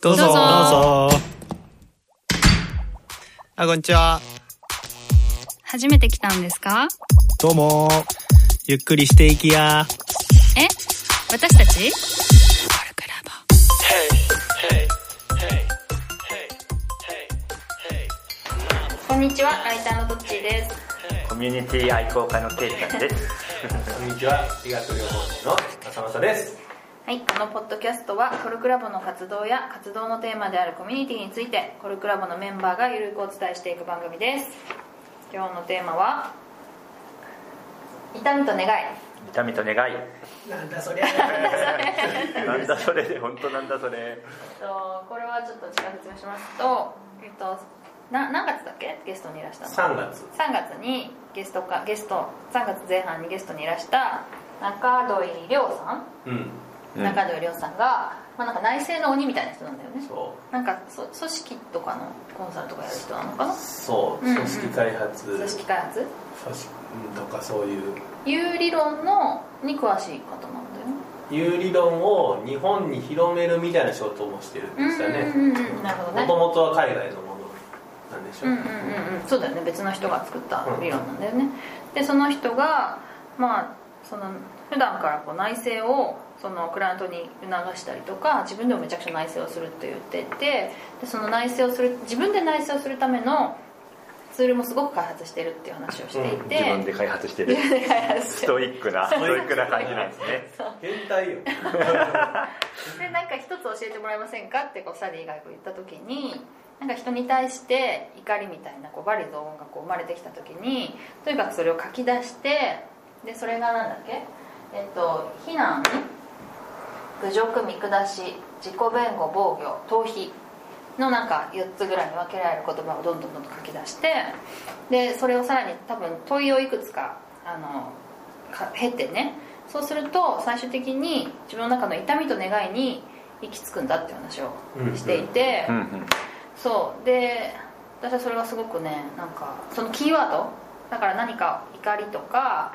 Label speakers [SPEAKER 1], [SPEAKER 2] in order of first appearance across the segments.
[SPEAKER 1] どうぞ。
[SPEAKER 2] どうぞ
[SPEAKER 1] どうぞ。あ、こんにちは。
[SPEAKER 2] 初めて来たんですか？
[SPEAKER 1] どうも。ゆっくりしていきや。
[SPEAKER 2] え？私たち？こんにちは、ライターのどっちーです。
[SPEAKER 3] コミュニティ愛好家のケイちゃんです。
[SPEAKER 4] こんにちは、医学療法士の浅正です。
[SPEAKER 2] はい、このポッドキャストはコルクラボの活動や活動のテーマであるコミュニティについてコルクラボのメンバーがゆるくお伝えしていく番組です今日のテーマは痛みと願い
[SPEAKER 3] 痛みと願い。
[SPEAKER 4] なんだそりゃ。
[SPEAKER 3] なんだそれで、本当なんだそれ。
[SPEAKER 2] えっとこれはちょっと時間説明しますと、えっと、な何月だっけ？ゲストにいらしたの
[SPEAKER 4] 3月。
[SPEAKER 2] 3月にゲストかゲスト3月前半にゲストにいらした中土井亮さん、
[SPEAKER 4] うん。
[SPEAKER 3] うん。
[SPEAKER 2] 中土井亮さんが、まあ、なんか内政の鬼みたいな人なんだよね。
[SPEAKER 4] そ
[SPEAKER 2] なんかそ組織とかのコンサルとかやる人なのかな？
[SPEAKER 4] う。そう。
[SPEAKER 2] うんうん。
[SPEAKER 4] 組織開発。
[SPEAKER 2] 組織開発？
[SPEAKER 4] 組織とかそういう。
[SPEAKER 2] 有理論のに詳しい方なんだよね。
[SPEAKER 4] 有理論を日本に広めるみたいな仕事もしてるんですよね。もともとは海外のものなんでしょ
[SPEAKER 2] うんうんうんうん。そうだよね。別の人が作った理論なんだよね、でその人がまあその普段からこう内政をそのクライアントに促したりとか自分でもめちゃくちゃ内政をするって言っててでその内政をする自分で内政をするためのツールもすごく開発してるっていう話をしていて、
[SPEAKER 3] 自分で開発してる。
[SPEAKER 2] 自分で開発してる
[SPEAKER 3] ストイックな、ストイックな感じなんですね。
[SPEAKER 4] 変態よ。
[SPEAKER 2] でなんか一つ教えてもらえませんかってこうスタディ医学言った時になんか人に対して怒りみたいなこう罵詈雑言がこう生まれてきた時にとにかくそれを書き出してでそれがなんだっけ？えっと非難？侮辱見下し自己弁護防御逃避のなんか4つぐらいに分けられる言葉をどんどんどんどん書き出してでそれをさらに多分問いをいくつかあのか経てね。そうすると最終的に自分の中の痛みと願いに行き着くんだっていう話をしていて、
[SPEAKER 3] うんうん。
[SPEAKER 2] そう。で私はそれがすごくねなんかそのキーワード？だから何か怒りとか、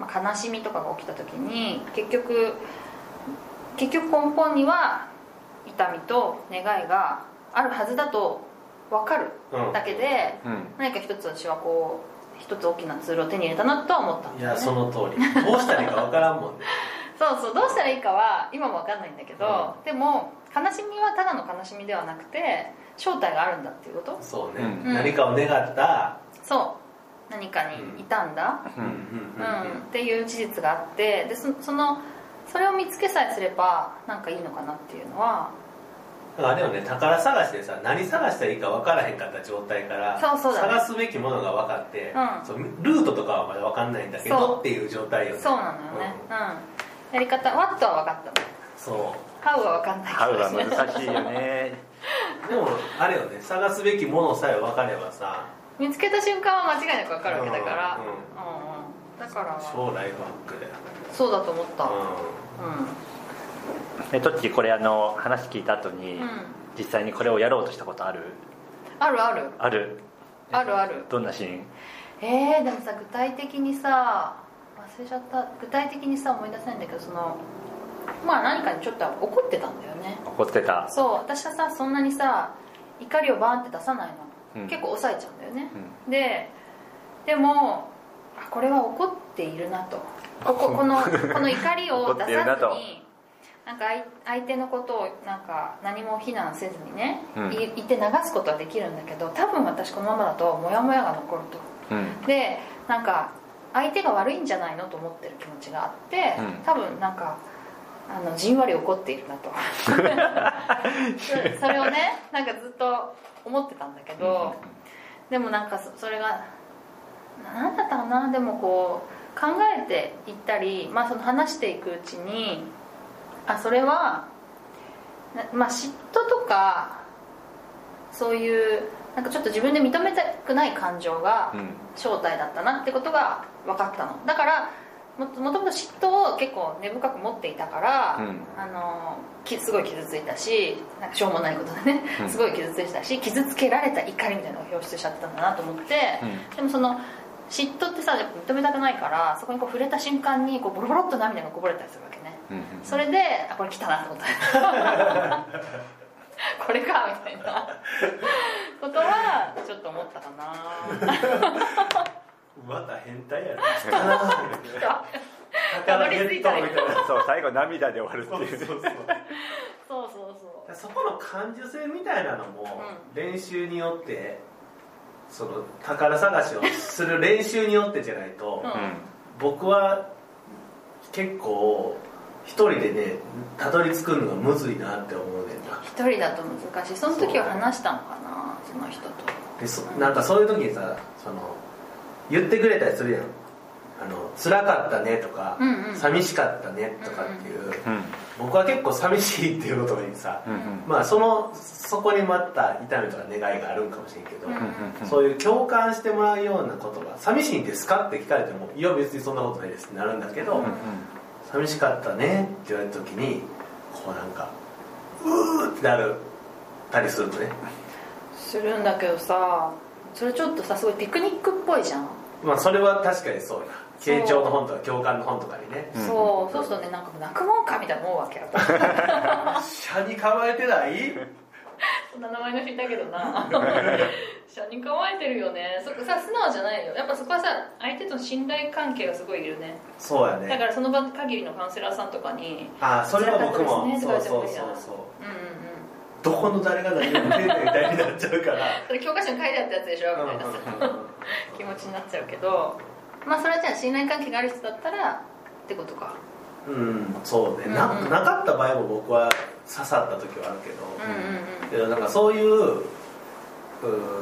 [SPEAKER 2] まあ、悲しみとかが起きた時に結局結局根本には痛みと願いがあるはずだと分かるだけで、
[SPEAKER 3] うん。
[SPEAKER 2] 何か一つ私はこう一つ大きなツールを手に入れたなとは思ったん
[SPEAKER 4] いや、
[SPEAKER 2] だよね
[SPEAKER 4] その通り。どうしたらいいかわからんもんね。
[SPEAKER 2] そうそうどうしたらいいかは今も分かんないんだけど、でも悲しみはただの悲しみではなくて正体があるんだっていうこと
[SPEAKER 4] そうね。
[SPEAKER 3] うん
[SPEAKER 4] 何かを願った。
[SPEAKER 2] そう何かにいたんだ、
[SPEAKER 3] うん。
[SPEAKER 2] うんっていう事実があってでそそのそれを見つけさえすればなんかいいのかなっていうのは。
[SPEAKER 4] だからあれよね宝探しでさ何探したらいいか分からへんかった状態から
[SPEAKER 2] そうそうだね。
[SPEAKER 4] 探すべきものが分かって、
[SPEAKER 2] うん。
[SPEAKER 4] そうルートとかはまだ分かんないんだけどっていう状態よね。
[SPEAKER 2] そうなのよね。うん、やり方 What は分かったの？
[SPEAKER 4] そ
[SPEAKER 2] How は分かんない。
[SPEAKER 3] ハウは難しいよね。
[SPEAKER 4] う でもあれよね探すべきものさえ分かればさ
[SPEAKER 2] 見つけた瞬間は間違いなく分かるわけだから。
[SPEAKER 4] うん
[SPEAKER 2] うん。うんだから。
[SPEAKER 4] 超ライフハックだよ、
[SPEAKER 2] そうだと思った。
[SPEAKER 4] う
[SPEAKER 2] うん。
[SPEAKER 3] え、どっちこれあの、話聞いた後に、
[SPEAKER 2] うん。
[SPEAKER 3] 実際にこれをやろうとしたことある？
[SPEAKER 2] あるある。
[SPEAKER 3] ある？
[SPEAKER 2] あるある。
[SPEAKER 3] どんなシーン？
[SPEAKER 2] えー、でもさ具体的にさ忘れちゃった。具体的にさ思い出せないんだけどそのまあ何かにちょっと怒ってたんだよね。
[SPEAKER 3] 怒ってた。
[SPEAKER 2] そう私はさそんなにさ怒りをバーンって出さないの、
[SPEAKER 3] うん。
[SPEAKER 2] 結構抑えちゃうんだよね、
[SPEAKER 3] う
[SPEAKER 2] ででもあこれは怒っているなと。こここのこの怒りを出さずに なんか相相手のことをなんか何も非難せずにね、
[SPEAKER 3] うん。
[SPEAKER 2] い言って流すことはできるんだけど多分私このままだとモヤモヤが残ると。
[SPEAKER 3] うん。
[SPEAKER 2] でなんか相手が悪いんじゃないのと思ってる気持ちがあって、
[SPEAKER 3] うん。
[SPEAKER 2] 多分なんかあのじんわり怒っているなと。そ それをねなんかずっと思ってたんだけど、でもなんかそそれが何だったかな？でもこう考えていったり、まあ、その話していくうちにあそれは、なまあ、嫉妬とかそういうなんかちょっと自分で認めたくない感情が
[SPEAKER 3] うん。
[SPEAKER 2] 正体だったなってことが分かったの。だからももともと嫉妬を結構根深く持っていたから、
[SPEAKER 3] うん。
[SPEAKER 2] あのきすごい傷ついたしなんかしょうもないことでね、
[SPEAKER 3] うん。
[SPEAKER 2] すごい傷ついたし傷つけられた怒りみたいなのが表出しちゃってたんだなと思って、
[SPEAKER 3] うん。
[SPEAKER 2] でもその嫉妬ってさ認めたくないからそこにこう触れた瞬間にこうボロボロっと涙がこぼれたりするわけね、
[SPEAKER 3] うんうん、
[SPEAKER 2] それであこれ来たなと思ったこれかみたいな。ことはちょっと思ったかな。
[SPEAKER 4] また変態やね。
[SPEAKER 2] たどり着いた
[SPEAKER 4] い
[SPEAKER 3] そう最後涙で終わるっていう。
[SPEAKER 4] そうそうそう。
[SPEAKER 2] そうそうそう。
[SPEAKER 4] そこの感受性みたいなのも、練習によって、うんその宝探しをする練習によってじゃないと、
[SPEAKER 2] うん。
[SPEAKER 4] 僕は結構一人でねたどり着くのがむずいなって思うねんな。
[SPEAKER 2] 一人だと難しい。その時は話したのかなその人と。
[SPEAKER 4] でそなんかそういう時にさその言ってくれたりするやん。あの辛かったねとか、
[SPEAKER 2] うんうん。
[SPEAKER 4] 寂しかったねとかっていう、
[SPEAKER 3] うん
[SPEAKER 4] 僕は結構寂しいっていうことにさ、
[SPEAKER 3] うんうん。
[SPEAKER 4] まあそのそこに待った痛みとか願いがあるんかもしれんけど、
[SPEAKER 2] うん
[SPEAKER 3] うん
[SPEAKER 4] そういう共感してもらうようなことが「寂しいんですか?」って聞かれても「いや別にそんなことないです」ってなるんだけど「
[SPEAKER 2] うん
[SPEAKER 4] 寂しかったね」って言われた時にこうなんかうーってなるたりするとね。
[SPEAKER 2] するんだけどさそれちょっとさすごいピクニックっぽいじゃん、
[SPEAKER 4] まあそれは確かにそうや傾聴の本とか共感の本とかにね。
[SPEAKER 3] う。ん。
[SPEAKER 2] そうそうするとねなんか泣くもんかみたいな思うわけよ。
[SPEAKER 4] 車に構えてない？
[SPEAKER 2] そんな名前の人いたけどな。車に構えてるよね。そこさ素直じゃないよ。やっぱそこはさ相手との信頼関係がすごいいるね。
[SPEAKER 4] そうや
[SPEAKER 2] だか
[SPEAKER 4] ね
[SPEAKER 2] らその場限りのカウンセラーさんとかに
[SPEAKER 4] ああそれは僕も
[SPEAKER 2] 辛かった
[SPEAKER 4] そうそうそうそう。
[SPEAKER 2] うんうんうん。
[SPEAKER 4] どこの誰が何を言ってんねんみたいになっちゃうから。
[SPEAKER 2] それ教科書に書いてあったやつでしょみたいな。さ気持ちになっちゃうけどまあそれはじゃあ信頼関係がある人だったらってことか。
[SPEAKER 4] うんそうね、な
[SPEAKER 2] うんうん。
[SPEAKER 4] なかった場合も僕は刺さった時はあるけど、
[SPEAKER 2] うんうんうん。
[SPEAKER 4] なんかそういうう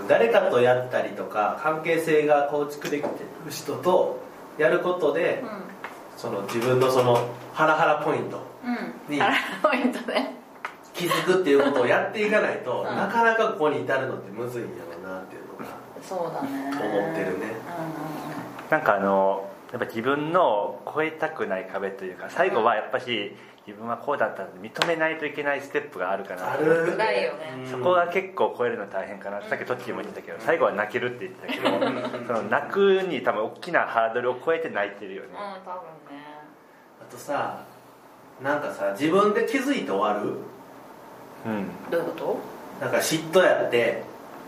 [SPEAKER 4] 誰かとやったりとか関係性が構築できてる人とやることで、その自分のそのハラハラポイント
[SPEAKER 2] うん。うん
[SPEAKER 4] に
[SPEAKER 2] ハラポイントね。
[SPEAKER 4] 気づくっていうことをやっていかないと、
[SPEAKER 2] うん。
[SPEAKER 4] なかなかここに至るのってむずいんやろうなっていうのが
[SPEAKER 2] そうだね。
[SPEAKER 4] 思ってるね。
[SPEAKER 2] うんうんうん
[SPEAKER 3] なんかあのやっぱ自分の超えたくない壁というか最後はやっぱし自分はこうだったので認めないといけないステップがあるかな
[SPEAKER 4] あ
[SPEAKER 3] と。思って
[SPEAKER 4] る
[SPEAKER 2] 辛いよね。
[SPEAKER 4] うん
[SPEAKER 3] そこが結構超えるの大変かな。さっきトッチーも言ってたけど最後は泣けるって言ってたけどその泣くに多分大きなハードルを超えて泣いてるよね。
[SPEAKER 2] うん多分ね。
[SPEAKER 4] あとさなんかさ自分で気づいて終わる？
[SPEAKER 3] うん。
[SPEAKER 2] どういうこ
[SPEAKER 4] なんか嫉妬やって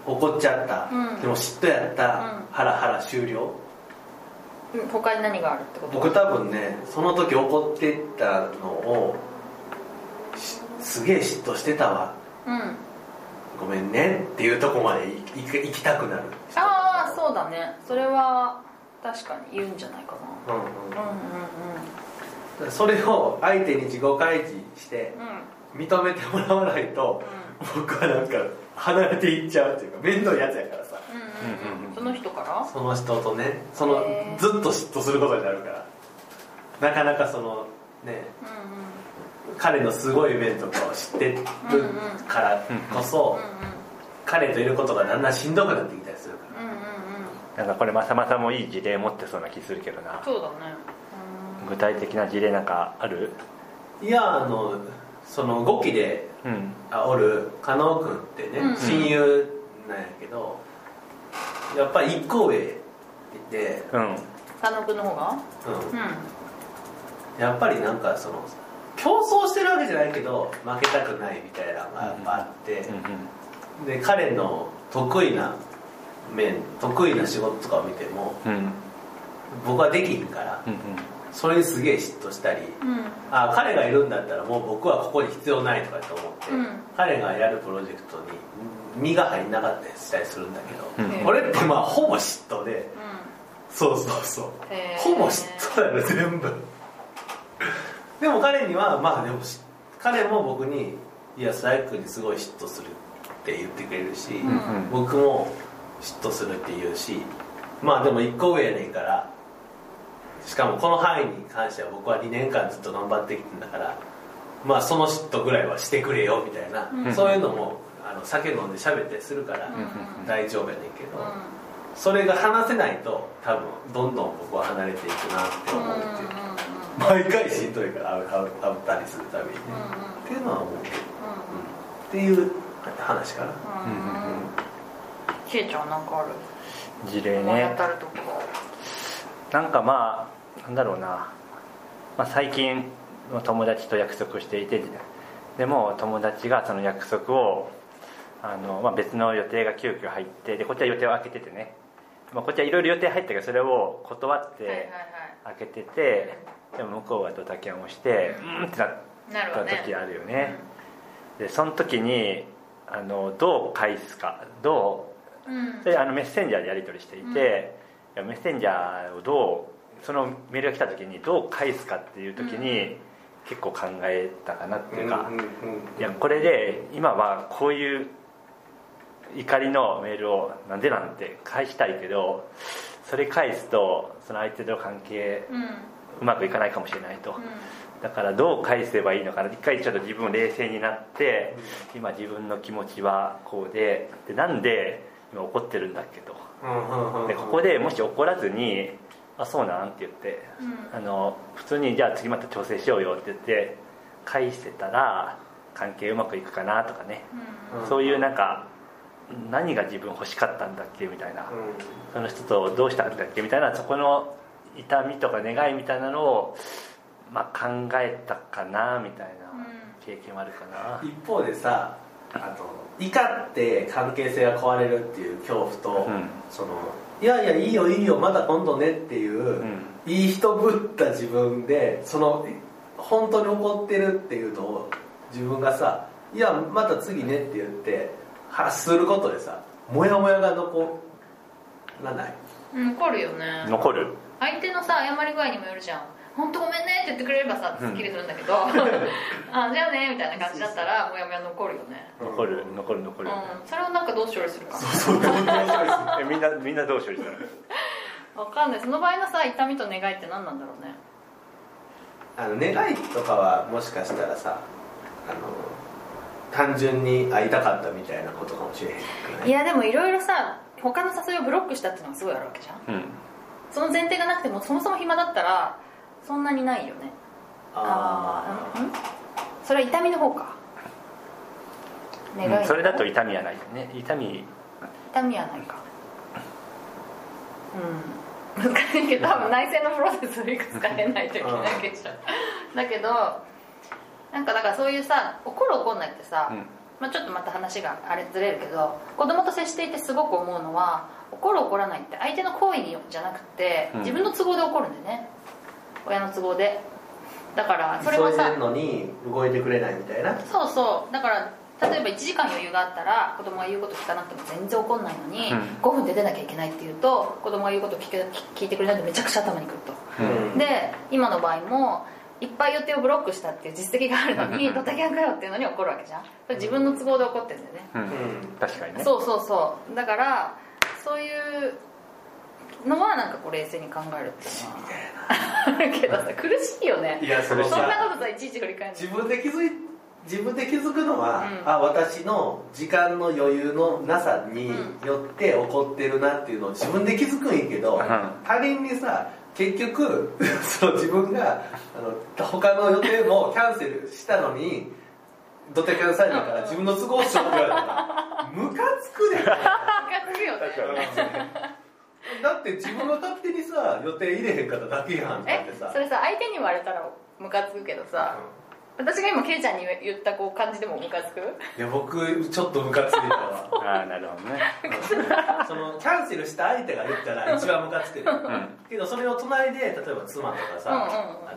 [SPEAKER 4] 怒っちゃった、
[SPEAKER 2] うん。
[SPEAKER 4] でも嫉妬やった、
[SPEAKER 2] うん。
[SPEAKER 4] ハラハラ終了。
[SPEAKER 2] とうん他に何があるってこと？
[SPEAKER 4] 僕多分ねその時怒ってたのをしすげえ嫉妬してたわ。
[SPEAKER 2] うん。
[SPEAKER 4] ごめんねっていうとこまで行きたくなる。
[SPEAKER 2] ああそうだね。それは確かに言うんじゃないかな。
[SPEAKER 4] うんうん。
[SPEAKER 2] うんうん
[SPEAKER 4] それを相手に自己開示して
[SPEAKER 2] うん。うん
[SPEAKER 4] 認めてもらわないと僕はなんか離れていっちゃうっていうか面倒いやつやからさ。
[SPEAKER 2] うんうん
[SPEAKER 3] うん。うんうん
[SPEAKER 2] その人から？
[SPEAKER 4] その人とねそのずっと嫉妬することになるから。なかなかそのね
[SPEAKER 2] うん
[SPEAKER 4] 彼のすごい面とかを知ってるからこそ
[SPEAKER 2] うんうん。
[SPEAKER 4] 彼といることがだんだんしんどくなってきたりするか
[SPEAKER 2] うんうんうん。
[SPEAKER 3] なんかこれまさまさもいい事例持ってそうな気するけどな。
[SPEAKER 2] そうだね。
[SPEAKER 3] 具体的な事例なんかある？
[SPEAKER 4] らいやあのその5期で
[SPEAKER 3] うん。
[SPEAKER 4] あおる加納君ってね、
[SPEAKER 2] うん。
[SPEAKER 4] 親友なんやけどやっぱり1個上で、
[SPEAKER 3] うん。
[SPEAKER 2] 佐野君の方が？
[SPEAKER 4] うん。
[SPEAKER 2] うん。
[SPEAKER 4] やっぱりなんかその競争してるわけじゃないけど負けたくないみたいなのがやっぱあって、で彼の得意な面得意な仕事とかを見ても
[SPEAKER 3] うん。うん
[SPEAKER 4] 僕はできひんから
[SPEAKER 3] うん
[SPEAKER 4] それにすげえ嫉妬したり
[SPEAKER 2] うん。
[SPEAKER 4] あ彼がいるんだったらもう僕はここに必要ないとかって思って、
[SPEAKER 2] うん。
[SPEAKER 4] 彼がやるプロジェクトに身が入んなかったりしたりするんだけど、
[SPEAKER 3] うん。
[SPEAKER 4] これってまあほぼ嫉妬で
[SPEAKER 2] う
[SPEAKER 4] そうそう。そうほぼ嫉妬やね全部。でも彼にはまあでもし彼も僕に「いや佐伯君にすごい嫉妬する」って言ってくれるし、僕も嫉妬するって言うしまあでも1個上やねんからしかもこの範囲に関しては僕は2年間ずっと頑張ってきてんだからまあその嫉妬ぐらいはしてくれよみたいな、
[SPEAKER 2] うん。
[SPEAKER 4] そういうのもあの酒飲んで喋ったりするから
[SPEAKER 2] うん。
[SPEAKER 4] 大丈夫やねんけど、
[SPEAKER 2] う
[SPEAKER 4] それが話せないと多分どんどん僕は離れていくなって
[SPEAKER 2] ん
[SPEAKER 4] 思うっていう、
[SPEAKER 2] うんうん
[SPEAKER 4] 毎回しんどいから会う会う会ったりするたびに。ね、
[SPEAKER 2] うん
[SPEAKER 4] っていうのは思うけど、
[SPEAKER 2] うん。
[SPEAKER 4] うん。っていう話かな、
[SPEAKER 2] うん。うんしえちゃんなんかある？
[SPEAKER 3] 事例ね。
[SPEAKER 2] 当たるとこ
[SPEAKER 3] なんかまあなんだろうな、まあ、最近友達と約束していてでも友達がその約束をあの、まあ、別の予定が急遽入ってでこっちは予定を空けててね。まあ、こっちはいろいろ予定入ったけどそれを断って開けてて、でも向こうはドタキャンをしてうんってなった時あるよね。でその時にあのどう返すかど
[SPEAKER 2] うんうん。
[SPEAKER 3] うそれあのメッセンジャーでやり取りしていて、いやメッセンジャーをどうそのメールが来た時にどう返すかっていう時に、結構考えたかなっていうか、
[SPEAKER 4] うんうんうん
[SPEAKER 3] いやこれで今はこういう怒りのメールをなんでなんて返したいけどそれ返すとその相手との関係
[SPEAKER 2] うん。
[SPEAKER 3] うまくいかないかもしれないと。
[SPEAKER 2] うん。
[SPEAKER 3] だからどう返せばいいのかな一回ちょっと自分冷静になって今自分の気持ちはこうででなんで今怒ってるんだっけと
[SPEAKER 4] うんうんうん
[SPEAKER 3] でここでもし怒らずに「あそうなん?」って言って
[SPEAKER 2] うん。
[SPEAKER 3] あの普通に「じゃあ次また調整しようよ」って言って返してたら関係うまくいくかなとかね。
[SPEAKER 2] うん。
[SPEAKER 3] そういうなんか何が自分欲しかったんだっけみたいな。その人とどうしたんだっけみたいなそこの痛みとか願いみたいなのを、まあ、考えたかなみたいな経験はあるかな。
[SPEAKER 4] うん一方でさあと怒って関係性が壊れるっていう恐怖と、
[SPEAKER 3] うん。
[SPEAKER 4] そのいやいやいいよいいよまだ今度ねっていう、
[SPEAKER 3] ん。
[SPEAKER 4] いい人ぶった自分でその本当に怒ってるっていうのを自分がさいやまた次ねって言って発することでさモヤモヤが残らない。
[SPEAKER 2] うん残るよね。
[SPEAKER 3] 残る。
[SPEAKER 2] 相手のさ謝り具合にもよるじゃん本当ごめんねって言ってくれればさすっきりするんだけど、あじゃあねみたいな感じだったらもやもや残るよね。
[SPEAKER 3] 残る残る残る。
[SPEAKER 2] うん。それをなんかどう処理するか。
[SPEAKER 3] えみんなみんなどう処理したの？
[SPEAKER 2] わかんない。その場合のさ痛みと願いって何なんだろうね。
[SPEAKER 4] あの願いとかはもしかしたらさあの単純に会いたかったみたいなことかもしれへんくない
[SPEAKER 2] いやでもいろいろさ他の誘いをブロックしたっていうのがすごいあるわけじゃん。
[SPEAKER 3] うん。
[SPEAKER 2] その前提がなくてもそもそも暇だったらそんなにないよね。ああーうんそれは痛みの方か。願い
[SPEAKER 3] それだと痛みはないよね。痛み。
[SPEAKER 2] 痛みはないか。うん。難しいけど多分内政のプロセスをいくつか経ないといけないわけでしょだけどなんかだからそういうさ怒る怒んないってさ、
[SPEAKER 3] うん。
[SPEAKER 2] まあ、ちょっとまた話があれずれるけど子供と接していてすごく思うのは怒る怒らないって相手の行為にじゃなくて
[SPEAKER 3] うん。
[SPEAKER 2] 自分の都合で怒るんだよね、親の都合でだからそれ
[SPEAKER 4] 急
[SPEAKER 2] もさ
[SPEAKER 4] いでるのに動いてくれないみたいな？
[SPEAKER 2] そうそう。だから例えば1時間余裕があったら子供が言うこと聞かなくても全然怒んないのに、
[SPEAKER 3] うん。
[SPEAKER 2] 5分で出なきゃいけないって言うと子供が言うこと聞け聞いてくれないとめちゃくちゃ頭にくると、
[SPEAKER 3] うん。
[SPEAKER 2] で今の場合もいっぱい予定をブロックしたっていう実績があるのにドタキャンかよっていうのに怒るわけじゃん。それ自分の都合で怒ってるんだよね、
[SPEAKER 3] うん。
[SPEAKER 4] うん。
[SPEAKER 3] 確かにね。
[SPEAKER 2] そうそうそう。だからそういうのはなんかこう冷静に考えるっていうのは。けどさ苦しいよね。
[SPEAKER 4] いやそれ
[SPEAKER 2] そんな
[SPEAKER 4] さ
[SPEAKER 2] ことさいちいち振り返る
[SPEAKER 4] 自分で気づい自分で気づくのは、
[SPEAKER 2] うん。
[SPEAKER 4] あ私の時間の余裕のなさによって怒ってるなっていうのを自分で気づくんやけど、
[SPEAKER 3] ん
[SPEAKER 4] 他人にさ結局 その自分があの他の予定もキャンセルしたのにドタキャンされたから自分の都合しようって言われたらムカつくで。
[SPEAKER 2] ムカつくよね
[SPEAKER 4] だって自分が勝手にさ予定入れへんかっただけやんってさ。
[SPEAKER 2] それさ相手に言われたらムカつくけどさ、私が今ケイちゃんに言ったこう感じでもムカつく？
[SPEAKER 4] いや僕ちょっとムカついたわ。
[SPEAKER 3] ああなるほどね。
[SPEAKER 4] そのキャンセルした相手が言ったら一番ムカつく。る、けどそれを隣で例えば妻とかさ、
[SPEAKER 2] うんうん
[SPEAKER 4] あ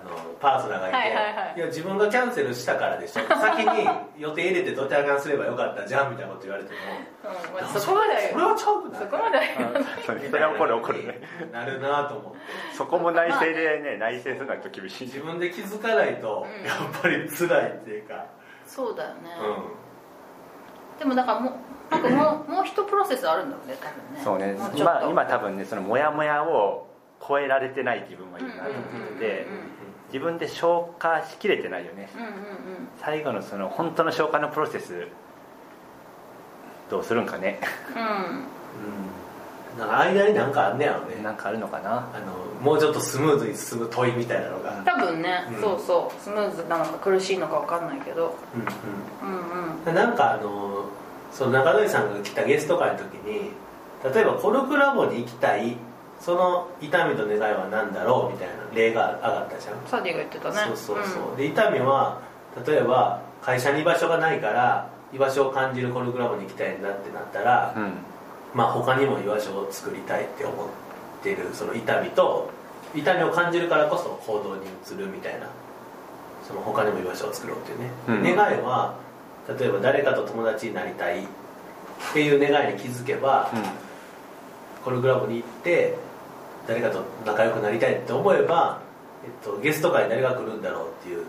[SPEAKER 4] のパートナーがいて、
[SPEAKER 2] はいはいはい。
[SPEAKER 4] や自分がキャンセルしたからでしょ。先に予定入れてドタキャンすればよかったじゃんみたいなこと言われても。
[SPEAKER 2] うんまあ、そこまでは
[SPEAKER 4] それはちゃうくない？
[SPEAKER 2] そこまでは言わない
[SPEAKER 3] それは怒る怒るね
[SPEAKER 4] なる。なと思って
[SPEAKER 3] そこも内政でね内政するのはちょっと厳しい。
[SPEAKER 4] 自分で気づかないと
[SPEAKER 2] うん。
[SPEAKER 4] やっぱり辛いっていうか。
[SPEAKER 2] そうだよね、
[SPEAKER 4] う
[SPEAKER 2] でもだからもうなんかもう もう一プロセスあるんだろうね多分ね。
[SPEAKER 3] そうね。今今多分ねそのモヤモヤを超えられてない自分がいるなと思ってて。自分で消化しきれてないよね。
[SPEAKER 2] うんうんうん
[SPEAKER 3] 最後のその本当の消化のプロセスどうするんかね。
[SPEAKER 2] うん。うん
[SPEAKER 4] 間になんかあんねやろね。
[SPEAKER 3] なんかあるのかな。
[SPEAKER 4] あのもうちょっとスムーズに進む問いみたいなのが、
[SPEAKER 2] 多分ね、
[SPEAKER 4] うん。
[SPEAKER 2] そうそう。スムーズなのか苦しいのか分かんないけど。
[SPEAKER 4] うんうん。
[SPEAKER 2] うんうん。
[SPEAKER 4] なんかあのその中野さんが来たゲスト会の時に例えばコルクラボに行きたいその痛みと願いは何だろうみたいな例が上がったじゃん、
[SPEAKER 2] サディが言ってたね。
[SPEAKER 4] そうそうそう、で痛みは例えば会社に居場所がないから居場所を感じるコルクラボに行きたいんだってなったら
[SPEAKER 3] うん
[SPEAKER 4] まあ他にも居場所を作りたいって思ってるその痛みと痛みを感じるからこそ行動に移るみたいなその他にも居場所を作ろうっていうね、
[SPEAKER 3] うん。
[SPEAKER 4] 願いは例えば誰かと友達になりたいっていう願いに気づけば、コルクラブに行って誰かと仲良くなりたいって思えば、えっと、ゲスト会に誰が来るんだろうっていう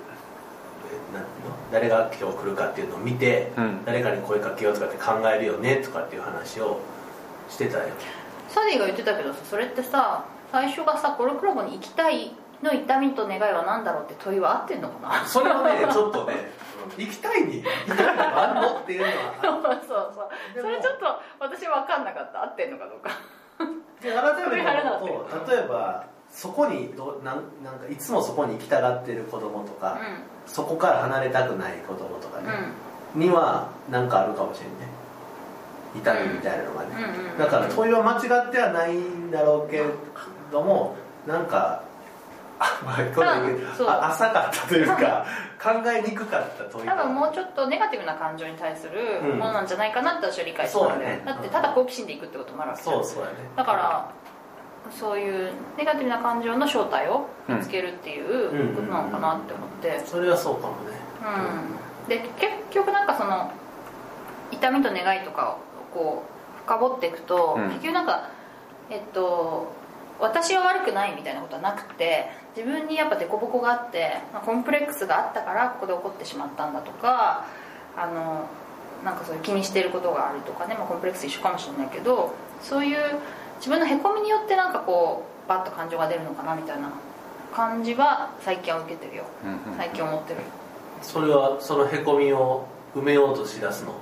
[SPEAKER 4] 誰が今日来るかっていうのを見て、
[SPEAKER 3] うん。
[SPEAKER 4] 誰かに声かけようとかって考えるよねとかっていう話をしてたよ。
[SPEAKER 2] サディが言ってたけどさそれってさ最初がさコルクラブに行きたいの痛みと願いは何だろうって問いは合ってんのかな？
[SPEAKER 4] それはねちょっとね 行きたいに行きたいのがあるのっていうのは
[SPEAKER 2] そうそう
[SPEAKER 4] でも
[SPEAKER 2] それちょっと私分かんなかった。合ってんのかどうか。
[SPEAKER 4] で改めて思うと 例えばそこにどなんなんかいつもそこに行きたがってる子供とか、そこから離れたくない子供とか
[SPEAKER 2] うん。
[SPEAKER 4] ね、には何かあるかもしれんね痛みみたいなのがね、
[SPEAKER 2] うんうんうん。
[SPEAKER 4] だから問いは間違ってはないんだろうけどもなんかあまあこ浅かったというか 考えにくかった問い
[SPEAKER 2] 多分もうちょっとネガティブな感情に対する
[SPEAKER 4] うん。
[SPEAKER 2] ものなんじゃないかなって私は理解してたんだよ、
[SPEAKER 4] そうだね。
[SPEAKER 2] だってただ好奇心でいくってこともあるわけ
[SPEAKER 4] そうそうやね。
[SPEAKER 2] だからそういうネガティブな感情の正体を見つけるっていうことなのかなって思って。
[SPEAKER 4] それはそうかもね。
[SPEAKER 2] うん。で結局なんかその痛みと願いとかをこう深掘っていくと、
[SPEAKER 3] うん。
[SPEAKER 2] 結局なんかえっと私は悪くないみたいなことはなくて自分にやっぱ凸凹があって、まあコンプレックスがあったからここで起こってしまったんだとかあのなんかそういう気にしていることがあるとかね、まあ、コンプレックス一緒かもしれないけどそういう自分のへこみによってなんかこうバッと感情が出るのかなみたいな感じは最近は受けてるよ。最近思ってる。
[SPEAKER 4] それはそのへこみを埋めようとしだすの？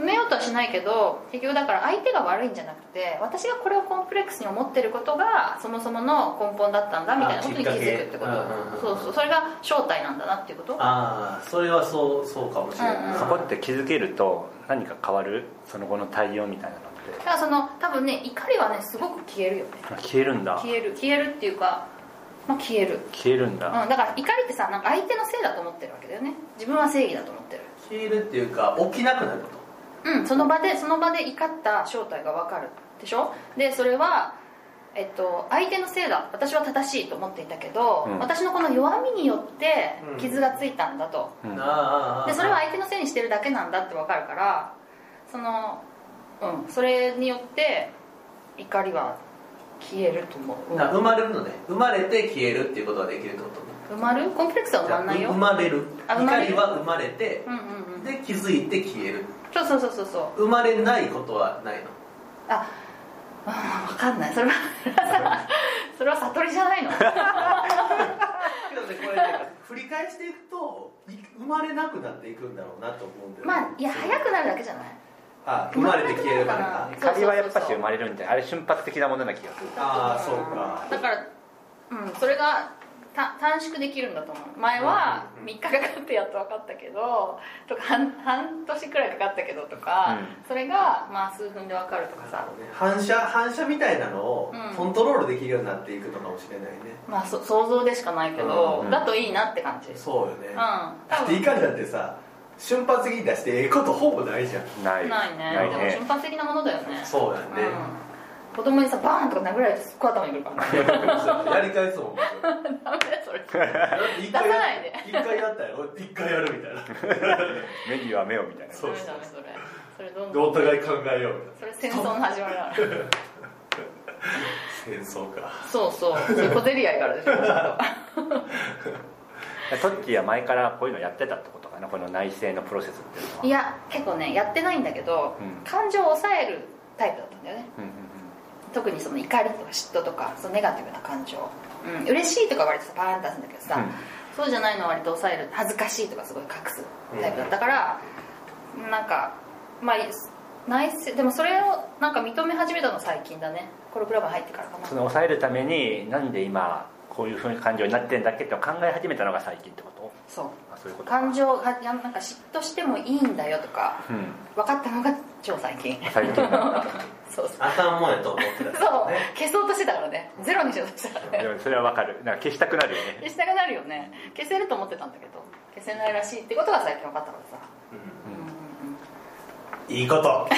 [SPEAKER 2] 埋めようとはしないけど結局だから相手が悪いんじゃなくて私がこれをコンプレックスに思ってることがそもそもの根本だったんだみたいなことに気づくってこと。そうそう。それが正体なんだなっていうこと。
[SPEAKER 4] ああそれはそうそうかもしれない、
[SPEAKER 2] うんうん。
[SPEAKER 3] そこって気づけると何か変わる？その後の対応みたいなのって。
[SPEAKER 2] だからその多分ね怒りはねすごく消えるよね。
[SPEAKER 3] 消えるんだ。
[SPEAKER 2] 消える。消えるっていうかまあ消える。
[SPEAKER 3] 消えるんだ、
[SPEAKER 2] うん、だから怒りってさなんか相手のせいだと思ってるわけだよね。自分は正義だと思ってる。
[SPEAKER 4] 消えるっていうか起きなくなると
[SPEAKER 2] うんその場でその場で怒った正体が分かるでしょ？でそれはえっと、相手のせいだ。私は正しいと思っていたけど、
[SPEAKER 3] うん。
[SPEAKER 2] 私のこの弱みによって
[SPEAKER 4] うん。
[SPEAKER 2] 傷がついたんだと、
[SPEAKER 3] うん。
[SPEAKER 4] ああ
[SPEAKER 2] でそれは相手のせいにしてるだけなんだって分かるからそのうんそれによって怒りは消えると思う、うん。
[SPEAKER 4] 生まれるのね。生まれて消えるっていうことができるってことね。
[SPEAKER 2] 生まる？コンプレックスは生まんないよ。
[SPEAKER 4] 生まれる。
[SPEAKER 2] あ生まれる。
[SPEAKER 4] 怒りは生まれて
[SPEAKER 2] うんうんうん
[SPEAKER 4] で気づいて消える。
[SPEAKER 2] そうそうそうそうそう。
[SPEAKER 4] 生まれないことはないの？
[SPEAKER 2] ああ分かんない。それは それは悟りじゃないの？
[SPEAKER 4] けどねこれなんか振り返していくとい生まれなくなっていくんだろうなと思うんだよね。
[SPEAKER 2] まあいや早くなるだけじゃない？
[SPEAKER 4] あ生まれて消えるから。
[SPEAKER 2] かな
[SPEAKER 3] 怒りはやっぱし生まれるんじゃないあれ瞬発的なものな気がする。
[SPEAKER 4] ああそうか。
[SPEAKER 2] だからうんそれがた短縮できるんだと思う。前は
[SPEAKER 4] うん
[SPEAKER 2] 3日かかってやっと分かったけどとか半半年くらいかかったけどとか、
[SPEAKER 3] う
[SPEAKER 2] それがまあ数分で分かるとかさ。
[SPEAKER 4] 反射反射みたいなのを
[SPEAKER 2] うん。
[SPEAKER 4] コントロールできるようになっていくのかもしれないね。
[SPEAKER 2] まあそ想像でしかないけど、
[SPEAKER 3] うん
[SPEAKER 2] だといいなって感じ。うん
[SPEAKER 4] そうよね。
[SPEAKER 2] 多
[SPEAKER 4] だって
[SPEAKER 2] 分
[SPEAKER 4] 怒りだってさ瞬発的に出してええことほぼないじゃん。
[SPEAKER 3] ない。
[SPEAKER 2] ないね。
[SPEAKER 3] ないね。
[SPEAKER 2] でも瞬発的なものだよね。
[SPEAKER 4] そうやね、
[SPEAKER 2] うん子供にさバーンとか殴られてすっごい頭にくるから。ね
[SPEAKER 4] やり返すもん
[SPEAKER 2] ダメだよそれ。
[SPEAKER 4] 一
[SPEAKER 2] 出さないで。
[SPEAKER 4] 一回やったやろ一回やるみたいな。
[SPEAKER 3] 目には目をみたいな。
[SPEAKER 4] そう
[SPEAKER 2] ダメそれそれどん
[SPEAKER 4] で
[SPEAKER 2] どん
[SPEAKER 4] お互い考えようみ
[SPEAKER 2] それ戦争の始まりだ。から
[SPEAKER 4] たいな戦争か。
[SPEAKER 2] そうそう。そういう小競り合いがあるでしょ。
[SPEAKER 3] トッキーは前からこういうのやってたってことかな。この内政のプロセスっていうのは。い
[SPEAKER 2] や結構ねやってないんだけど、
[SPEAKER 3] うん。
[SPEAKER 2] 感情を抑えるタイプだったんだよね。
[SPEAKER 3] うんうん
[SPEAKER 2] 特にその怒りとか嫉妬とかそのネガティブな感情、うん、嬉しいとか割とさバーン出すんだけどさ、
[SPEAKER 3] うん。
[SPEAKER 2] そうじゃないのは割と抑える恥ずかしいとかすごい隠すタイプだったから、なんかまあ内政でもそれをなんか認め始めたの最近だね。コロクラブ入ってからかな。
[SPEAKER 3] その抑えるためになんで今こういうふうに感情になってんだっけって考え始めたのが最近ってこと？
[SPEAKER 2] そう。
[SPEAKER 3] あそういうことか。
[SPEAKER 2] 感情がなんか嫉妬してもいいんだよとか
[SPEAKER 3] うん。
[SPEAKER 2] 分かったのが超最近。
[SPEAKER 3] 最近。
[SPEAKER 2] そうそう。
[SPEAKER 4] あかんもんやと思ってた
[SPEAKER 2] そう。
[SPEAKER 4] ね
[SPEAKER 2] 消そうとしてたからね。ゼロにしようとしてたからね。
[SPEAKER 3] でもそれはわかる。なんか消したくなるよね。
[SPEAKER 2] 消したくなるよね。消せると思ってたんだけど。消せないらしいってことが最近分かったからさ、
[SPEAKER 4] うんいいこと。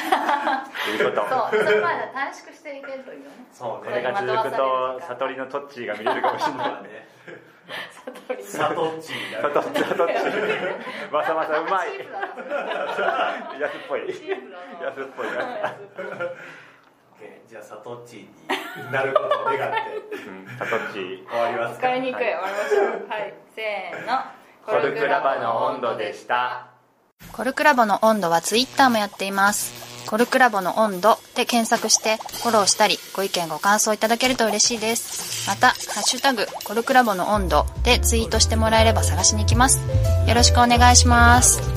[SPEAKER 3] いうこと。
[SPEAKER 2] そう。その前は短縮していけるというね。
[SPEAKER 4] そうね。
[SPEAKER 3] これが続くと悟りのトッチーが見れるかもしれない。
[SPEAKER 4] まあねサトッチになる
[SPEAKER 3] トッチ。ートッチ。ーまさまさうまい。安っぽい。安っぽい。な
[SPEAKER 2] 安っぽい。
[SPEAKER 4] OK じゃあサトッチになることを願って。
[SPEAKER 3] うん。トッチ。ー
[SPEAKER 4] 終わりますか？
[SPEAKER 2] 分かりにくい終わりましょうはい。せーの
[SPEAKER 3] コルクラボの温度でした。
[SPEAKER 2] コルクラボの温度はツイッターもやっていますコルクラボの温度で検索してフォローしたりご意見ご感想いただけると嬉しいです。また「ハッシュタグコルクラボの温度」でツイートしてもらえれば探しに行きます。よろしくお願いします。